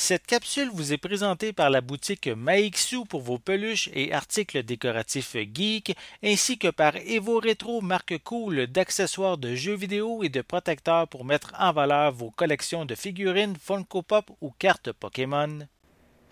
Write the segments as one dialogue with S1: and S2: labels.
S1: Cette capsule vous est présentée par la boutique Maixu pour vos peluches et articles décoratifs geek, ainsi que par Evo Retro, marque cool d'accessoires de jeux vidéo et de protecteurs pour mettre en valeur vos collections de figurines Funko Pop ou cartes Pokémon.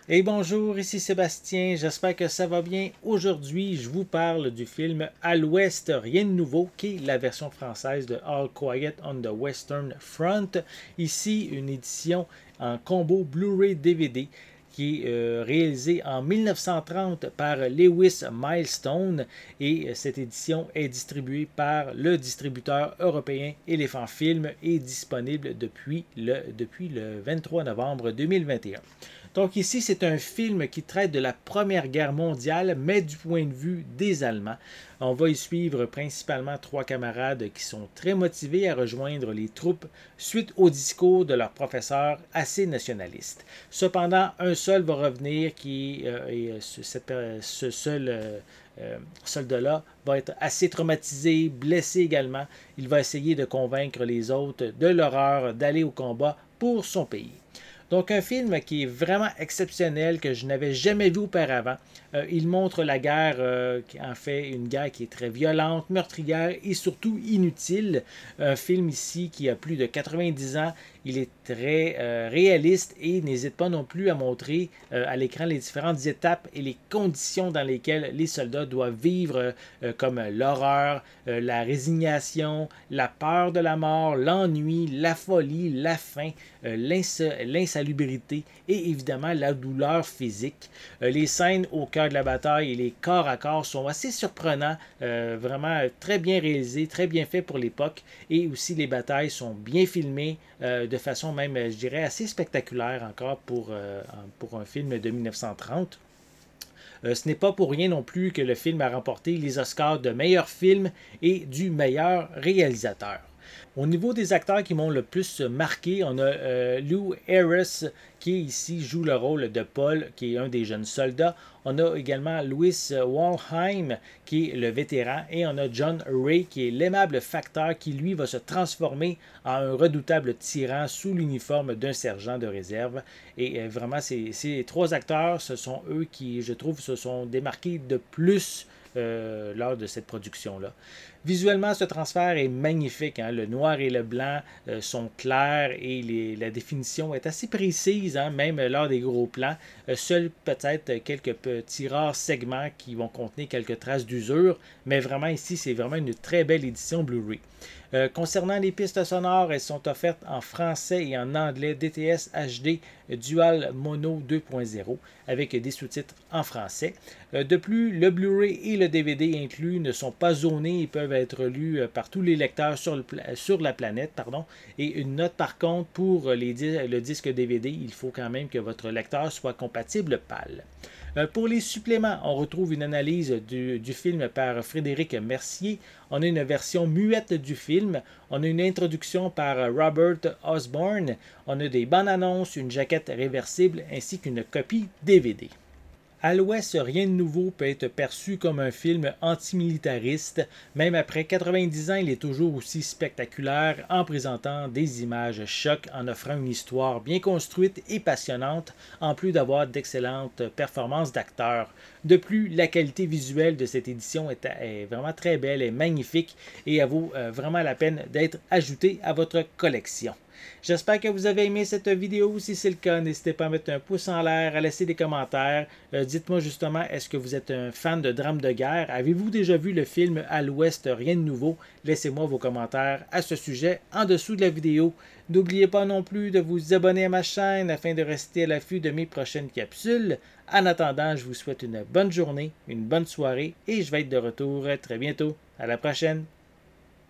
S1: Et bonjour, ici Sébastien, j'espère que ça va bien. Aujourd'hui, je vous parle du film À l'Ouest, rien de nouveau, qui est la version française de All Quiet on the Western Front. Ici, une édition en combo Blu-ray DVD qui est euh, réalisé en 1930 par Lewis Milestone et euh, cette édition est distribuée par le distributeur européen Elephant Film et disponible depuis le, depuis le 23 novembre 2021. Donc ici, c'est un film qui traite de la Première Guerre mondiale, mais du point de vue des Allemands. On va y suivre principalement trois camarades qui sont très motivés à rejoindre les troupes suite au discours de leur professeur assez nationaliste. Cependant, un seul va revenir qui euh, ce, seul euh, euh, soldat-là va être assez traumatisé, blessé également. Il va essayer de convaincre les autres de l'horreur d'aller au combat pour son pays. Donc un film qui est vraiment exceptionnel, que je n'avais jamais vu auparavant. Euh, il montre la guerre, euh, en fait une guerre qui est très violente, meurtrière et surtout inutile. Un film ici qui a plus de 90 ans. Il est très euh, réaliste et n'hésite pas non plus à montrer à l'écran les différentes étapes et les conditions dans lesquelles les soldats doivent vivre, comme l'horreur, la résignation, la peur de la mort, l'ennui, la folie, la faim, l'insalubrité et évidemment la douleur physique. les scènes au de la bataille et les corps à corps sont assez surprenants, euh, vraiment très bien réalisés, très bien faits pour l'époque. Et aussi les batailles sont bien filmées euh, de façon même, je dirais, assez spectaculaire encore pour, euh, pour un film de 1930. ce n'est pas pour rien non plus que le film a remporté les Oscars de meilleur film et du meilleur réalisateur. Au niveau des acteurs qui m'ont le plus marqué, on a euh, Lou Harris qui ici joue le rôle de Paul, qui est un des jeunes soldats. On a également Louis Walheim qui est le vétéran et on a John Ray qui est l'aimable facteur qui lui va se transformer en un redoutable tyran sous l'uniforme d'un sergent de réserve. Et euh, vraiment, ces, ces trois acteurs, ce sont eux qui, je trouve, se sont démarqués de plus euh, lors de cette production-là. Visuellement, ce transfert est magnifique. Hein. Le noir et le blanc euh, sont clairs et la définition est assez précise, hein, même lors des gros plans. Euh, seuls peut-être quelques petits rares segments qui vont contenir quelques traces d'usure, mais vraiment ici, c'est vraiment une très belle édition Blu-ray. Concernant les pistes sonores, elles sont offertes en français et en anglais DTS HD Dual Mono 2.0 avec des sous-titres en français. Euh, de plus, le Blu-ray et le DVD inclus ne sont pas zonés et peuvent être lus euh, par tous les lecteurs sur, la planète. Pardon. Et une note par contre pour le disque DVD, il faut quand même que votre lecteur soit compatible PAL. Euh, pour les suppléments, on retrouve une analyse du, film par Frédéric Mercier. On a une version muette du film. On a une introduction par Robert Osborne. On a des bandes annonces, une jaquette réversible ainsi qu'une copie DVD. À l'Ouest, rien de nouveau peut être perçu comme un film antimilitariste. Même après 90 ans, il est toujours aussi spectaculaire en présentant des images chocs, en offrant une histoire bien construite et passionnante, en plus d'avoir d'excellentes performances d'acteurs. De plus, la qualité visuelle de cette édition est, vraiment très belle et magnifique et vaut euh, vraiment la peine d'être ajoutée à votre collection. J'espère que vous avez aimé cette vidéo. Si c'est le cas, n'hésitez pas à mettre un pouce en l'air, à laisser des commentaires. Euh, dites-moi justement, est-ce que vous êtes un fan de drame de guerre? Avez-vous déjà vu le film À l'Ouest, rien de nouveau? Laissez-moi vos commentaires à ce sujet en dessous de la vidéo. N'oubliez pas non plus de vous abonner à ma chaîne afin de rester à l'affût de mes prochaines capsules. En attendant, je vous souhaite une bonne journée, une bonne soirée et je vais être de retour très bientôt. À la prochaine!